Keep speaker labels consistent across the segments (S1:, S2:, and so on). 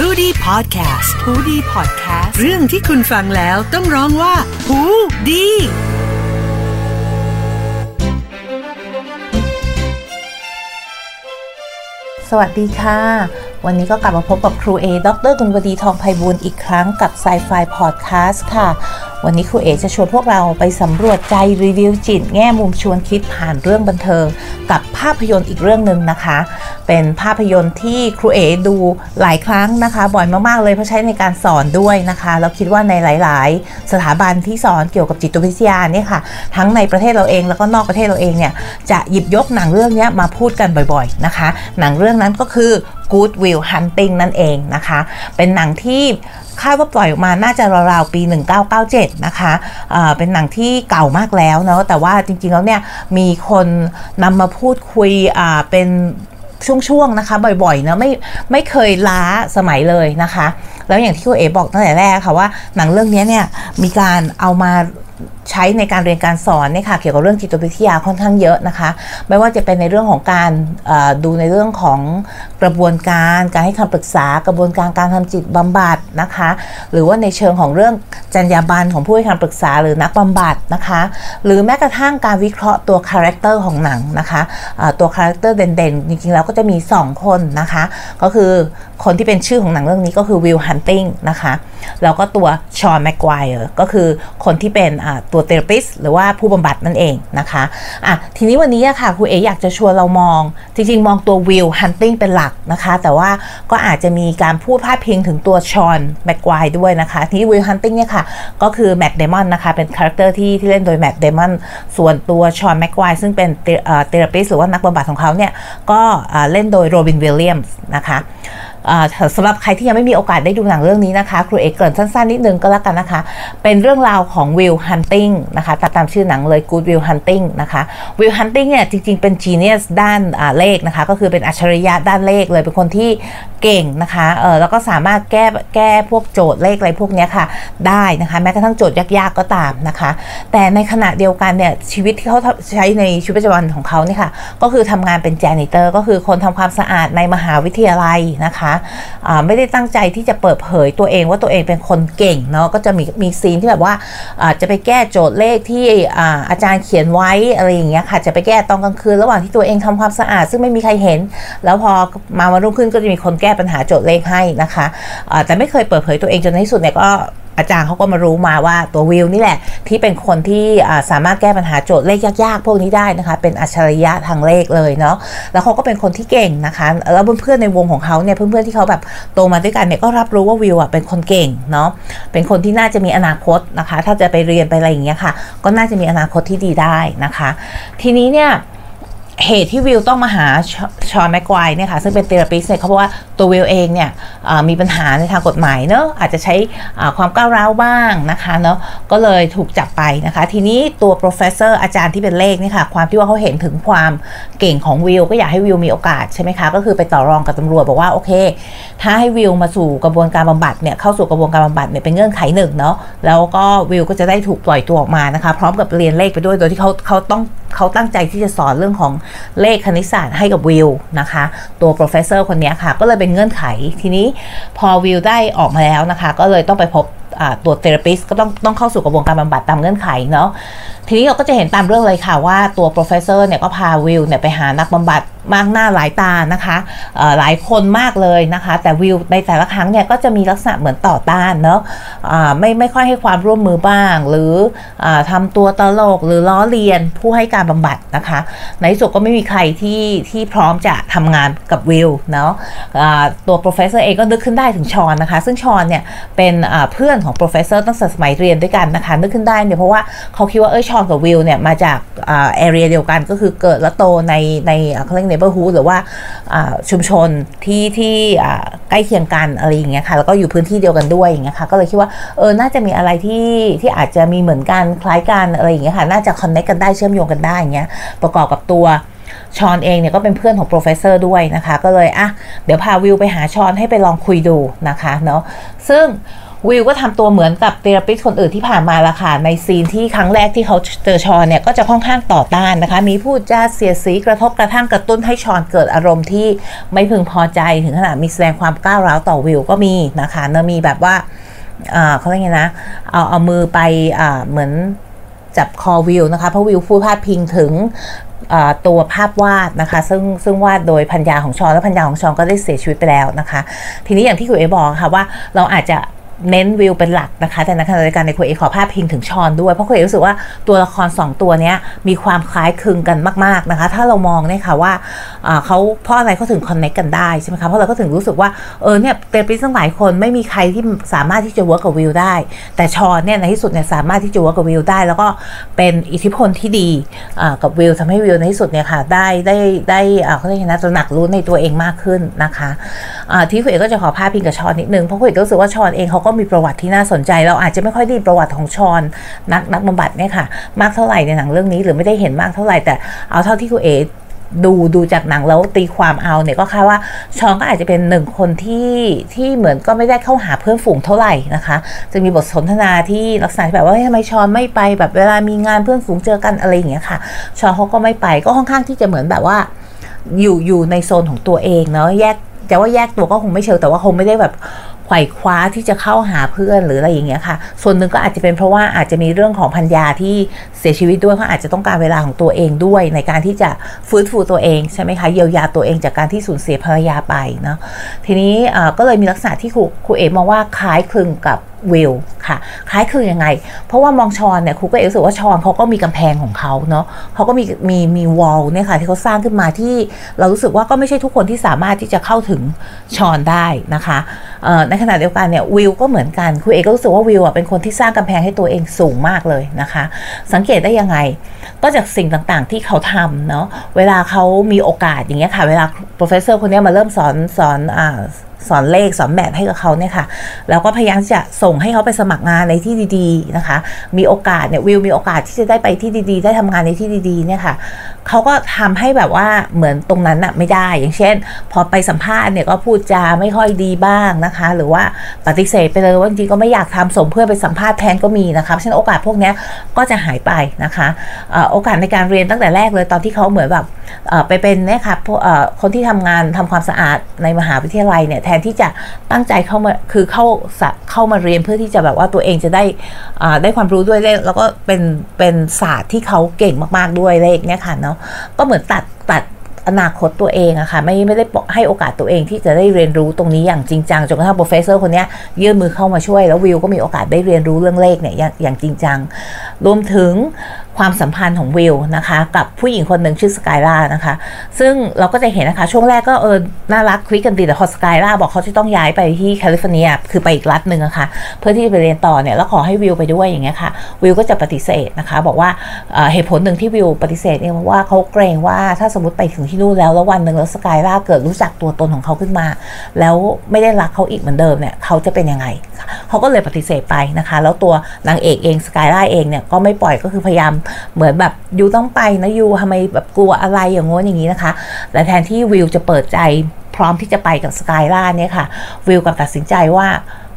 S1: h o ดี้พอดแคสต์ฮูดี้พอดแคสต์เรื่องที่คุณฟังแล้วต้องร้องว่าหูดี
S2: สวัสดีค่ะ วันนี้ก็กลับมาพบกับครูเอ ดรกุลวดีทองไพบูลย์อีกครั้งกับ s ซไฟพอดแคสต์ค่ะ วันนี้ครูเอจะชวนพวกเราไปสำรวจใจรีวิวจิต แง่มุมชวนคิดผ่านเรื่องบันเทิง กับภาพยนตร์อีกเรื่องหนึ่งนะคะ เป็นภาพยนตร์ที่ครูเอดูหลายครั้งนะคะ บ่อยมากๆเลยเพราะใช้ในการสอนด้วยนะคะแล้วคิดว่าในหลาย ๆ สถาบันที่สอนเกี่ยวกับจิตวิทยาเนี่ยค่ะ ทั้งในประเทศเราเองแล้วก็นอกประเทศเราเองเนี่ยจะหยิบยกหนังเรื่องนี้มาพูดกันบ่อย ๆ นะคะ หนังเรื่องนั้นก็คือ Good Will Hunting นั่นเองนะคะ เป็นหนังที่ คาดว่าปล่อยออกมาน่าจะราวๆปี 1997 นะคะะเป็นหนังที่เก่ามากแล้วเนาะแต่ว่าจริงๆแล้วเนี่ยมีคนนำมาพูดคุยเป็นช่วงๆนะคะบ่อยๆเนะไม่ไม่เคยล้าสมัยเลยนะคะ แล้วอย่างที่คุณเอ๋บอกตั้งแต่แรกค่ะว่าหนังเรื่องนี้เนี่ยมีการเอามา ใช้ในการเรียนการสอนเนี่ยค่ะเกี่ยวกับเรื่องจิตวิทยาค่อนข้างเยอะนะคะ ไม่ว่าจะเป็นในเรื่องของการดูในเรื่องของกระบวนการการให้คำปรึกษากระบวนการการทำจิตบำบัดนะคะ หรือว่าในเชิงของเรื่องจรรยาบรรณของผู้ให้คำปรึกษาหรือนักบำบัดนะคะ หรือแม้กระทั่งการวิเคราะห์ตัว character ของหนังนะคะตัว character เด่นๆจริงๆแล้วก็จะมี 2 คนนะคะ ก็คือคนที่เป็นชื่อของหนังเรื่องนี้ก็คือวิลฮันติงนะคะแล้วก็ตัวชอนแม็กควายก็คือคนที่เป็นตัว therapist หรือว่าผู้บำบัดนั่นเองนะคะอะทีนี้วันนี้ค่ะครูเออยากจะชวนเรามอง จริง ๆ มองตัววิลฮันติงเป็นหลักนะคะ แต่ว่าก็อาจจะมีการพูดพาดพิงถึงตัวชอนแม็กควายด้วยนะคะที่วิลฮันติงเนี่ยค่ะก็คือแมตต์เดมอนนะคะเป็น character ที่ที่เล่นโดยแมตต์เดมอนส่วนตัวชอนแม็กควายซึ่งเป็น therapist หรือว่านักบำบัดของเขาเนี่ยก็เล่นโดยโรบินวิลเลียมส์นะคะ สำหรับใครที่ยังไม่มีโอกาสได้ดูหนังเรื่องนี้นะคะ ครูเอเกริ่นสั้นๆนิดนึงก็แล้วกันนะคะ เป็นเรื่องราวของวิลฮันติงนะคะตามชื่อหนังเลย Good Will Hunting นะคะวิลฮันติงเนี่ยจริง ๆ เป็น genius ด้านเลขนะคะ ก็คือเป็นอัจฉริยะด้านเลขเลยเป็นคนที่เก่งนะคะเออแล้วก็สามารถแก้แก้พวกโจทย์เลขอะไรพวกนี้ค่ะ ได้นะคะแม้กระทั่งโจทย์ยากๆก็ตามนะคะ แต่ในขณะเดียวกันเนี่ยชีวิตที่เขาใช้ในชีวิตประจำวันของเขาเนี่ยค่ะก็คือทำงานเป็นแจนิเตอร์ก็คือคนทำความสะอาดในมหาวิทยาลัยนะคะไม่ได้ตั้งใจที่จะเปิดเผยตัวเองว่าตัวเองเป็นคนเก่งเนาะก็จะมีมีซีนที่แบบว่าจะไปแก้โจทย์เลขที่อาจารย์เขียนไว้อะไรอย่างเงี้ยค่ะจะไปแก้ตอนกลางคืนระหว่างที่ตัวเองทำความสะอาด ซึ่งไม่มีใครเห็น แล้วพอมาวันรุ่งขึ้นก็จะมีคนแก้ปัญหาโจทย์เลขให้นะคะแต่ไม่เคยเปิดเผยตัวเองจนในที่สุดเนี่ยก็ อาจารย์เขาก็มารู้มาว่าตัววิวนี่แหละ ที่เป็นคนที่สามารถแก้ปัญหาโจทย์เลขยากๆ พวกนี้ได้นะคะ เป็นอัจฉริยะทางเลขเลยเนาะแล้วเขาก็เป็นคนที่เก่งนะคะ แล้วเพื่อนๆในวงของเขาเนี่ยเพื่อนๆที่เขาแบบโตมาด้วยกันเนี่ยก็รับรู้ว่าวิวอะเป็นคนเก่งเนาะเป็นคนที่น่าจะมีอนาคตนะคะ ถ้าจะไปเรียนไปอะไรอย่างเงี้ยค่ะ ก็น่าจะมีอนาคตที่ดีได้นะคะ ทีนี้เนี่ย เหตุที่วิลต้องมาหาชอนแม็กวเนี่ยค่ะซึ่งเป็นเทอราปิสเนี่ยเขาบอกว่าตัววิลเองเนี่ยมีปัญหาในทางกฎหมายเนอะอาจจะใช้ความก้าวร้าวบ้างนะคะเนาะก็เลยถูกจับไปนะคะ ทีนี้ตัว professor อาจารย์ที่เป็นเลขนี่ค่ะความที่ว่าเขาเห็นถึงความเก่งของวิลก็อยากให้วิลมีโอกาสใช่ไหมคะก็คือไปต่อรองกับตำรวจบอกว่าโอเค ถ้าให้วิลมาสู่กระบวนการบำบัดเนี่ยเข้าสู่กระบวนการบำบัดเนี่ยเป็นเงื่อนไขหนึ่งเนาะแล้วก็วิลก็จะได้ถูกปล่อยตัวออกมานะคะพร้อมกับเรียนเลขไปด้วยโดยที่เขาเขาต้องเขาตั้งใจที่จะสอนเรื่องของเลขคณิตศาสตร์ให้กับวิลนะคะ ตัว professor คนนี้ค่ะ ก็เลยเป็นเงื่อนไขทีนี้พอวิลได้ออกมาแล้วนะคะ ก็เลยต้องไปพบตัว therapist ก็ต้องต้องเข้าสู่กระบวนการบำบัดตามเงื่อนไขเนาะทีนี้เราก็จะเห็นตามเรื่องเลยค่ะว่าตัว professor เนี่ยก็พาวิลเนี่ยไปหานักบำบัด มากหน้าหลายตานะคะหลายคนมากเลยนะคะ แต่วิวในแต่ละครั้งเนี่ยก็จะมีลักษณะเหมือนต่อต้านเนาะไม่ไม่ค่อยให้ความร่วมมือบ้าง หรืออทำตัวตลกหรือล้อเลียนผู้ให้การบำบัดนะคะ ในที่สุดก็ไม่มีใครที่ที่พร้อมจะทำงานกับวิลเนาะตัว professor เองก็นึกขึ้นได้ถึงชอนนะคะ ซึ่งชอนเนี่ยเป็นเพื่อนของ professor ตั้งแต่สมัยเรียนด้วยกันนะคะ นึกขึ้นได้เนี่ยเพราะว่าเขาคิดว่าเออชอนกับวิลเนี่ยมาจากarea เดียวกันก็คือเกิดและโตในในเขาเรียก neighborhood หรือว่าชุมชนที่ที่ใกล้เคียงกันอะไรอย่างเงี้ยค่ะแล้วก็อยู่พื้นที่เดียวกันด้วยอย่างเงี้ยค่ะก็เลยคิดว่าเออน่าจะมีอะไรที่ที่อาจจะมีเหมือนกันคล้ายกันอะไรอย่างเงี้ยค่ะน่าจะ connect กันได้เชื่อมโยงกันได้อย่างเงี้ยประกอบกับตัวชอนเองเนี่ยก็เป็นเพื่อนของ professor ด้วยนะคะ ก็เลยอะเดี๋ยวพาวิลไปหาชอนให้ไปลองคุยดูนะคะเนาะซึ่ง วิลก็ทำตัวเหมือนกับ therapist คนอื่นที่ผ่านมาละค่ะ ใน scene ที่ครั้งแรกที่เขาเจอชอนเนี่ย ก็จะค่อนข้างต่อต้านนะคะ มีพูดจาเสียสีกระทบกระทั่งกระตุ้นให้ชอนเกิดอารมณ์ที่ไม่พึงพอใจถึงขนาดมีแสดงความก้าวร้าวต่อวิวก็มีนะคะเนอะมีแบบว่าเขาเรียกไงนะเอาเอามือไปเหมือนจับคอวิวนะคะเพราะวิวพูดพาดพิงถึงตัวภาพวาดนะคะ ซึ่งซึ่งวาดโดยพัญญาของชอนและพัญญาของชอนก็ได้เสียชีวิตไปแล้วนะคะ ทีนี้อย่างที่คุณเอบอกค่ะว่าเราอาจจะ เน้นวิลเป็นหลักนะคะ แต่ในขณะเดียวกันในคุยเอขอภาพพิงถึงชอนด้วย เพราะครูเอรู้สึกว่าตัวละคร 2 ตัวนี้มีความคล้ายคลึงกันมาก ๆนะคะ ถ้าเรามองเนี่ยค่ะว่าเขาเพราะอะไรเขาถึง connect กันได้ใช่ไหมคะเพราะเราก็ถึงรู้สึกว่าเออเนี่ย therapist ตั้งหลายคนไม่มีใครที่สามารถที่จะ work กับวิลได้ แต่ชอนเนี่ยในที่สุดเนี่ยสามารถที่จะ work กับวิลได้ แล้วก็เป็นอิทธิพลที่ดีกับวิลทำให้วิลในที่สุดเนี่ยค่ะได้ได้ได้เขาเรียกนะตระหนักรู้ในตัวเองมากขึ้นนะคะที่คุยเอก็จะขอภาพพิงกับชอนนิดนึงเพราะคุยเอก็รู้สึกว่าชอนเองเขาก็มีประวัติที่น่าสนใจ เราอาจจะไม่ค่อยได้ประวัติของชอนนักนักบำบัดเนี่ยค่ะ มากเท่าไหร่ในหนังเรื่องนี้ หรือไม่ได้เห็นมากเท่าไหร่แต่เอาเท่าที่คุณเอดูดูจากหนังแล้วตีความเอาเนี่ยก็ค่ว่าชองก็อาจจะเป็นหนึ่งคนที่ที่เหมือนก็ไม่ได้เข้าหาเพื่อนฝูงเท่าไหร่นะคะ จะมีบทสนทนาที่ลักษณะแบบว่าทำไมชอนไม่ไปแบบเวลามีงานเพื่อนฝูงเจอกันอะไรอย่างเงี้ยค่ะชอนเขาก็ไม่ไปก็ค่อนข้างที่จะเหมือนแบบว่า อยู่อยู่ในโซนของตัวเองเนาะแยกจะว่าแยกตัวก็คงไม่เชิงแต่ว่าคงไม่ได้แบบ ไขว่คว้าที่จะเข้าหาเพื่อนหรืออะไรอย่างเงี้ยค่ะ ส่วนหนึ่งก็อาจจะเป็นเพราะว่าอาจจะมีเรื่องของพัญญาที่เสียชีวิตด้วยเขาอาจจะต้องการเวลาของตัวเองด้วย ในการที่จะฟื้นฟูตัวเองใช่ไหมคะเยียวยาตัวเองจากการที่สูญเสียภรรยาไปเนาะทีนี้ก็เลยมีลักษณะที่ครูครูเอ๋มองว่าคล้ายคลึงกับวิลค่ะ คล้ายคือยังไง เพราะว่ามองชอนเนี่ยครูก็รู้สึกว่าชอนเขาก็มีกำแพงของเขาเนาะเขาก็มีมีมีวอลเนี่ยค่ะที่เขาสร้างขึ้นมาที่เรารู้สึกว่าก็ไม่ใช่ทุกคนที่สามารถที่จะเข้าถึงชอนได้นะคะในขณะเดียวกันเนี่ยวิลก็เหมือนกันครูเอก็รู้สึกว่าวิลอะเป็นคนที่สร้างกำแพงให้ตัวเองสูงมากเลยนะคะ สังเกตได้ยังไง ก็จากสิ่งต่างๆที่เขาทำเนาะเวลาเขามีโอกาสอย่างเงี้ยค่ะเวลา professor คนนี้มาเริ่มสอนสอนอ่า สอนเลขสอนแบบให้กับเขาเนี่ยค่ะแล้วก็พยายามจะส่งให้เขาไปสมัครงานในที่ดีๆนะคะ มีโอกาสเนี่ยวิวมีโอกาสที่จะได้ไปที่ดีๆ ได้ทำงานในที่ดีๆเนี่ยค่ะเขาก็ทำให้แบบว่าเหมือนตรงนั้นอะไม่ได้อย่างเช่น พอไปสัมภาษณ์เนี่ยก็พูดจาไม่ค่อยดีบ้างนะคะ หรือว่าปฏิเสธไปเลยว่าจริงก็ไม่อยากทำส่งเพื่อไปสัมภาษณ์แทนก็มีนะคะฉะนั้นโอกาสพวกนี้ก็จะหายไปนะคะโอกาสในการเรียนตั้งแต่แรกเลยตอนที่เขาเหมือนแบบไปเป็นเนี่ยค่ะคนที่ทำงานทำความสะอาดในมหาวิทยาลัยเนี่ยทนที่จะตั้งใจเข้ามาคือเข้าเข้ามาเรียนเพื่อที่จะแบบว่าตัวเองจะได้ได้ความรู้ด้วยเลขแล้วก็เป็นเป็นศาสตร์ที่เขาเก่งมากๆด้วยเลขเนี่ยค่ะเนาะก็เหมือนตัดตัดอนาคตตัวเองอะค่ะไม่ไม่ได้ให้โอกาสตัวเองที่จะได้เรียนรู้ตรงนี้อย่างจริงจังจนกระทั่ง professor คนนี้ยื่นมือเข้ามาช่วยแล้ววิลก็มีโอกาสได้เรียนรู้เรื่องเลขเนี่ยอย่างจริงจังรวมถึง ความสัมพันธ์ของวิลนะคะ กับผู้หญิงคนหนึ่งชื่อสกายล่านะคะ ซึ่งเราก็จะเห็นนะคะ ช่วงแรกก็เออน่ารักคลิกกันดีแต่พอสกายล่าบอกเขาจะต้องย้ายไปที่แคลิฟอร์เนียคือไปอีกรัฐหนึ่งอะคะ่ะเพื่อที่จะไปเรียนต่อเนี่ยแล้วขอให้วิลไปด้วยอย่างเงี้ยค่ะวิลก็จะปฏิเสธนะคะ บอกว่าเหตุผลหนึ่งที่วิลปฏิเสธเนี่ยเพราะว่าเขาเกรงว่าถ้าสมมติไปถึงที่นู่นแล้วแล้ววันหนึ่งแล้วสกายล่าเกิดรู้จักตัวตนของเขาขึ้นมา แล้วไม่ได้รักเขาอีกเหมือนเดิมเนี่ยเขาจะเป็นยังไงเขาก็เลยปฏิเสธไปนะคะ แล้วตัวนางเอกเองสกายล่าเองเนี่ยก็ไม่ปล่อยก็คือพยายามเหมือนแบบยูต้องไปนะยูทำไมแบบกลัวอะไรอย่างง้นอย่างนี้นะคะแต่แทนที่วิวจะเปิดใจพร้อมที่จะไปกับสกายล่าเนี่ยค่ะ วิวกับตัดสินใจว่า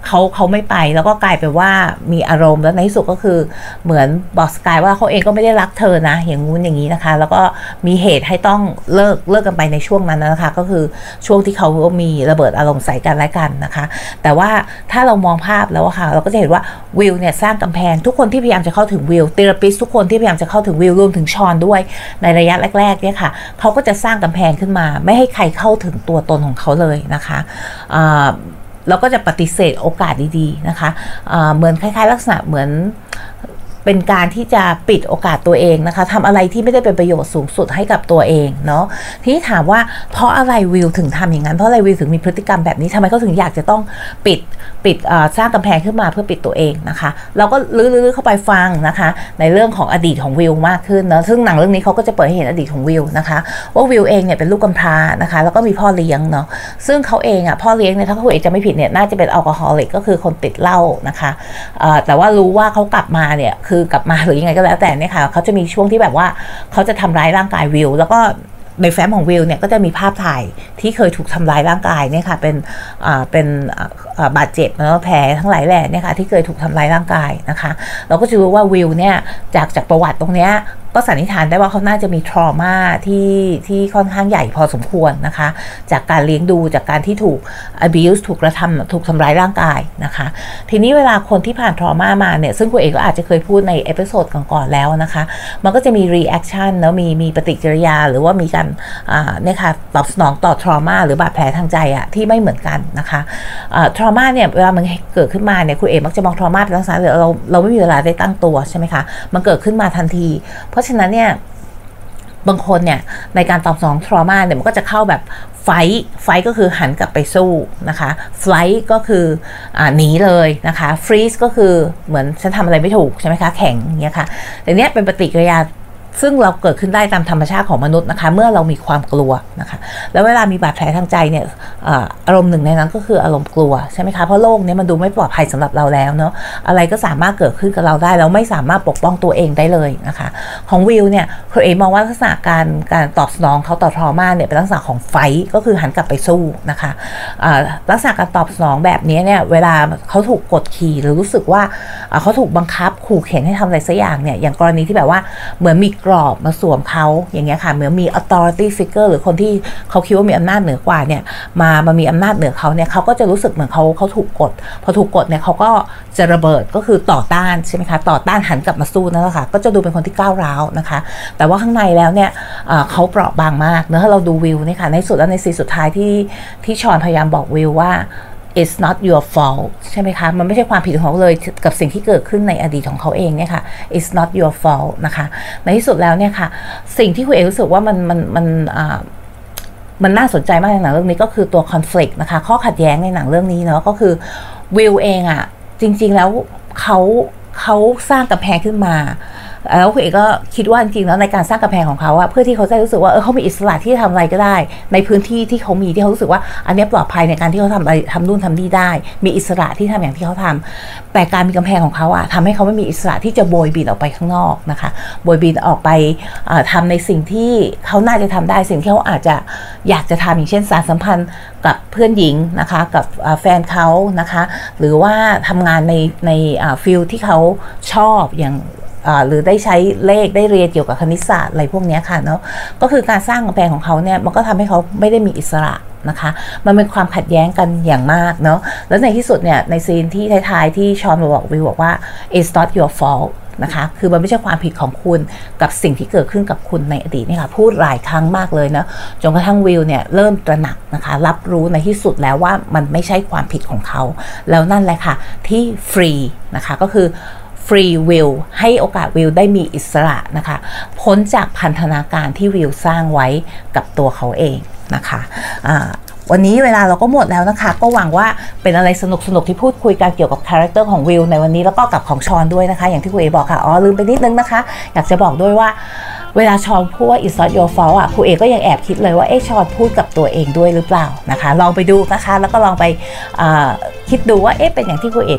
S2: เขาเขาไม่ไปแล้วก็กลายเป็นว่ามีอารมณ์แล้วในที่สุดก็คือเหมือนบอกสกายว่าเขาเองก็ไม่ได้รักเธอนะ อย่างงู้นอย่างนี้นะคะ แล้วก็มีเหตุให้ต้องเลิกเลิกกันไปในช่วงนั้นนะคะ ก็คือช่วงที่เขามีระเบิดอารมณ์ใส่กันและกันนะคะ แต่ว่าถ้าเรามองภาพแล้วค่ะ เราก็จะเห็นว่าวิลเนี่ยสร้างกำแพงทุกคนที่พยายามจะเข้าถึงวิลเทอราปิสทุกคนที่พยายามจะเข้าถึงวิลรวมถึงชอนด้วยในระยะแรกๆเนี่ยค่ะเขาก็จะสร้างกำแพงขึ้นมา ไม่ให้ใครเข้าถึงตัวตนของเขาเลยนะคะ เราก็จะปฏิเสธโอกาสดีๆนะคะะเหมือนคล้ายๆ ลักษณะเหมือน เป็นการที่จะปิดโอกาสตัวเองนะคะทำอะไรที่ไม่ได้เป็นประโยชน์สูงสุดให้กับตัวเองเนาะทีนี้ถามว่าเพราะอะไรวิวถึงทำอย่างนั้นเพราะอะไรวิวถึงมีพฤติกรรมแบบนี้ทำไมเขาถึงอยากจะต้องปิดปิดสร้างกำแพงขึ้นมาเพื่อปิดตัวเองนะคะ เราก็ลื้อๆเข้าไปฟังนะคะ ในเรื่องของอดีตของวิวมากขึ้นเนาะซึ่งหนังเรื่องนี้เขาก็จะเปิดให้เห็นอดีตของวิวนะคะ ว่าวิวเองเนี่ยเป็นลูกกำพร้านะคะ แล้วก็มีพ่อเลี้ยงเนาะซึ่งเขาเองอะพ่อเลี้ยงเนี่ยถ้าเขาเองจะไม่ผิดเนี่ยน่าจะเป็นแอลกอฮอลิกก็คือคนติดเหล้านะคะแต่ว่ารู้ว่าเขากลับมาเนี่ยคือกลับมาหรือยังไงก็แล้วแต่เนี่ยค่ะเขาจะมีช่วงที่แบบว่าเขาจะทำร้ายร่างกายวิว แล้วก็ในแฟ้มของวิลเนี่ยก็จะมีภาพถ่ายที่เคยถูกทำร้ายร่างกายเนี่ยค่ะเป็นเป็นบาดเจ็บแล้วแผลทั้งหลายแหล่เนี่ยค่ะที่เคยถูกทำร้ายร่างกายนะคะ เราก็จะรู้ว่าวิลเนี่ยจากจากประวัติตรงเนี้ย ก็สันนิษฐานได้ว่าเขาน่าจะมี trauma ที่ที่ค่อนข้างใหญ่พอสมควรนะคะ จากการเลี้ยงดูจากการที่ถูก abuse ถูกกระทำถูกทำร้ายร่างกายนะคะ ทีนี้เวลาคนที่ผ่าน trauma มาเนี่ย ซึ่งคุณเอกก็อาจจะเคยพูดใน episode ก่อนๆแล้วนะคะ มันก็จะมี reaction แล้วมีมีปฏิกิริยาหรือว่ามีการอ่าเนี่ยค่ะตอบสนองต่อทรมาหรือบาดแผลทางใจอะที่ไม่เหมือนกันนะคะทรมาเนี่ยเวลามันเกิดขึ้นมาเนี่ยคุณเอกมักจะมองทรมาเป็นลักษณะเราเราไม่มีเวลาได้ตั้งตัวใช่ไหมคะมันเกิดขึ้นมาทันทีเพราะราะฉะนั้นเนี่ย บางคนเนี่ยในการตอบสนองทรมาเนี่ยมันก็จะเข้าแบบไฟไฟก็คือหันกลับไปสู้นะคะไฟก็คืออหนีเลยนะคะฟรีซก็คือเหมือนฉันทำอะไรไม่ถูกใช่ไหมคะ แข็งอย่างเงี้ยค่ะแต่เนี้ยเป็นปฏิกิริยา ซึ่งเราเกิดขึ้นได้ตามธรรมชาติของมนุษย์นะคะ เมื่อเรามีความกลัวนะคะ แล้วเวลามีบาดแผลทางใจเนี่ยอารมณ์หนึ่งในนั้นก็คืออารมณ์กลัวใช่ไหมคะเพราะโลกนี้มันดูไม่ปลอดภัยสำหรับเราแล้วเนาะอะไรก็สามารถเกิดขึ้นกับเราได้ เราไม่สามารถปกป้องตัวเองได้เลยนะคะ ของวิวเนี่ยคุณเอมองว่าลักษณะการการตอบสนองเขาต่อทรมาเนี่ยเป็นลักษณะของไฟก็คือหันกลับไปสู้นะคะลักษณะการตอบสนองแบบนี้เนี่ยเวลาเขาถูกกดขี่หรือรู้สึกว่าเขาถูกบังคับขู่เข็นให้ทำอะไรสักอย่างเนี่ยอย่างกรณีที่แบบว่าเหมือนมีกรอบมาสวมเขาอย่างเงี้ยค่ะเหมือนมี authority figure หรือคนที่เขาคิดว่ามีอำนาจเหนือกว่าเนี่ยมามามีอำนาจเหนือเขาเนี่ยเขาก็จะรู้สึกเหมือนเขาเขาถูกกด พอถูกกดเนี่ยเขาก็จะระเบิดก็คือต่อต้านใช่ไหมคะต่อต้านหันกลับมาสู้นั่นแหละค่ะก็จะดูเป็นคนที่ก้าวร้าวนะคะ แต่ว่าข้างในแล้วเนี่ยเขาเปราะบางมากเนะถ้าเราดูวิวนี่ค่ะในสุดแล้วในซีสุดท้ายที่ที่ชอนพยายามบอกวิวว่า it's not your fault ใช่ไหมคะ มันไม่ใช่ความผิดของเขาเลยกับสิ่งที่เกิดขึ้นในอดีตของเขาเองเนี่ยค่ะ it's not your fault นะคะ ในที่สุดแล้วเนี่ยค่ะ สิ่งที่คุณเอรู้สึกว่ามันมันมันอ่ามันน่าสนใจมากในหนังเรื่องนี้ก็คือตัว conflict นะคะ ข้อขัดแย้งในหนังเรื่องนี้เนาะก็คือวิลเองอะจริง ๆ แล้วเขาเขาสร้างกำแพงขึ้นมา แล้วคุณเอกก็คิดว่าจริงๆแล้วในการสร้างกำแพงของเขาอะเพื่อที่เขาจะรู้สึกว่าเออเขามีอิสระที่จะทำอะไรก็ได้ ในพื้นที่ที่เขามีที่เขารู้สึกว่าอันนี้ปลอดภัยในการที่เขาทำอะไรทำนู่นทำนี่ได้ มีอิสระที่ทำอย่างที่เขาทำแต่การมีกำแพงของเขาอะทำให้เขาไม่มีอิสระที่จะโบยบินออกไปข้างนอกนะคะโบยบินออกไปทำในสิ่งที่เขาน่าจะทำได้สิ่งที่เขาอาจจะอยากจะทำอย่างเช่นสารสัมพันธ์กับเพื่อนหญิงนะคะกับแฟนเขานะคะ หรือว่าทำงานในในฟิลที่เขาชอบอย่าง หรือได้ใช้เลขได้เรียนเกี่ยวกับคณิตศาสตร์อะไรพวกนี้ค่ะเนาะก็คือการสร้างกำแพงของเขาเนี่ยมันก็ทำให้เขาไม่ได้มีอิสระนะคะ มันเป็นความขัดแย้งกันอย่างมากเนาะแล้วในที่สุดเนี่ยในซีนที่ท้ายๆที่ชอนบอกวิวบอกว่า it's not your fault นะคะคือมันไม่ใช่ความผิดของคุณกับสิ่งที่เกิดขึ้นกับคุณในอดีตนี่ค่ะพูดหลายครั้งมากเลยนะจนกระทั่งวิวเนี่ยเริ่มตระหนักนะคะรับรู้ในที่สุดแล้วว่ามันไม่ใช่ความผิดของเขา แล้วนั่นแหละค่ะที่ฟรีนะคะก็คือ ฟรีวิลให้โอกาสวิลได้มีอิสระนะคะ พ้นจากพันธนาการที่วิลสร้างไว้กับตัวเขาเองนะคะะวันนี้เวลาเราก็หมดแล้วนะคะ ก็หวังว่าเป็นอะไรสนุกสนุกที่พูดคุยกันเกี่ยวกับ character ของวิลในวันนี้แล้วก็กับของชอนด้วยนะคะ อย่างที่คุณเอบอกค่ะ อ๋อ ลืมไปนิดนึงนะคะ อยากจะบอกด้วยว่าเวลาชอนพูดว่า it's not your fault อะครูเอก็ยังแอบคิดเลยว่าเอ๊ะชอนพูดกับตัวเองด้วยหรือเปล่านะคะ ลองไปดูนะคะ แล้วก็ลองไปคิดดูว่าเอ๊ะเป็นอย่างที่ครูเอ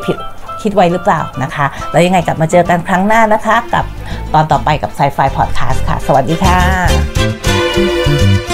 S2: คิดไว้หรือเปล่านะคะ แล้วยังไงกลับมาเจอกันครั้งหน้านะคะ กับตอนต่อไปกับ Sci-Fi Podcast ค่ะ สวัสดีค่ะ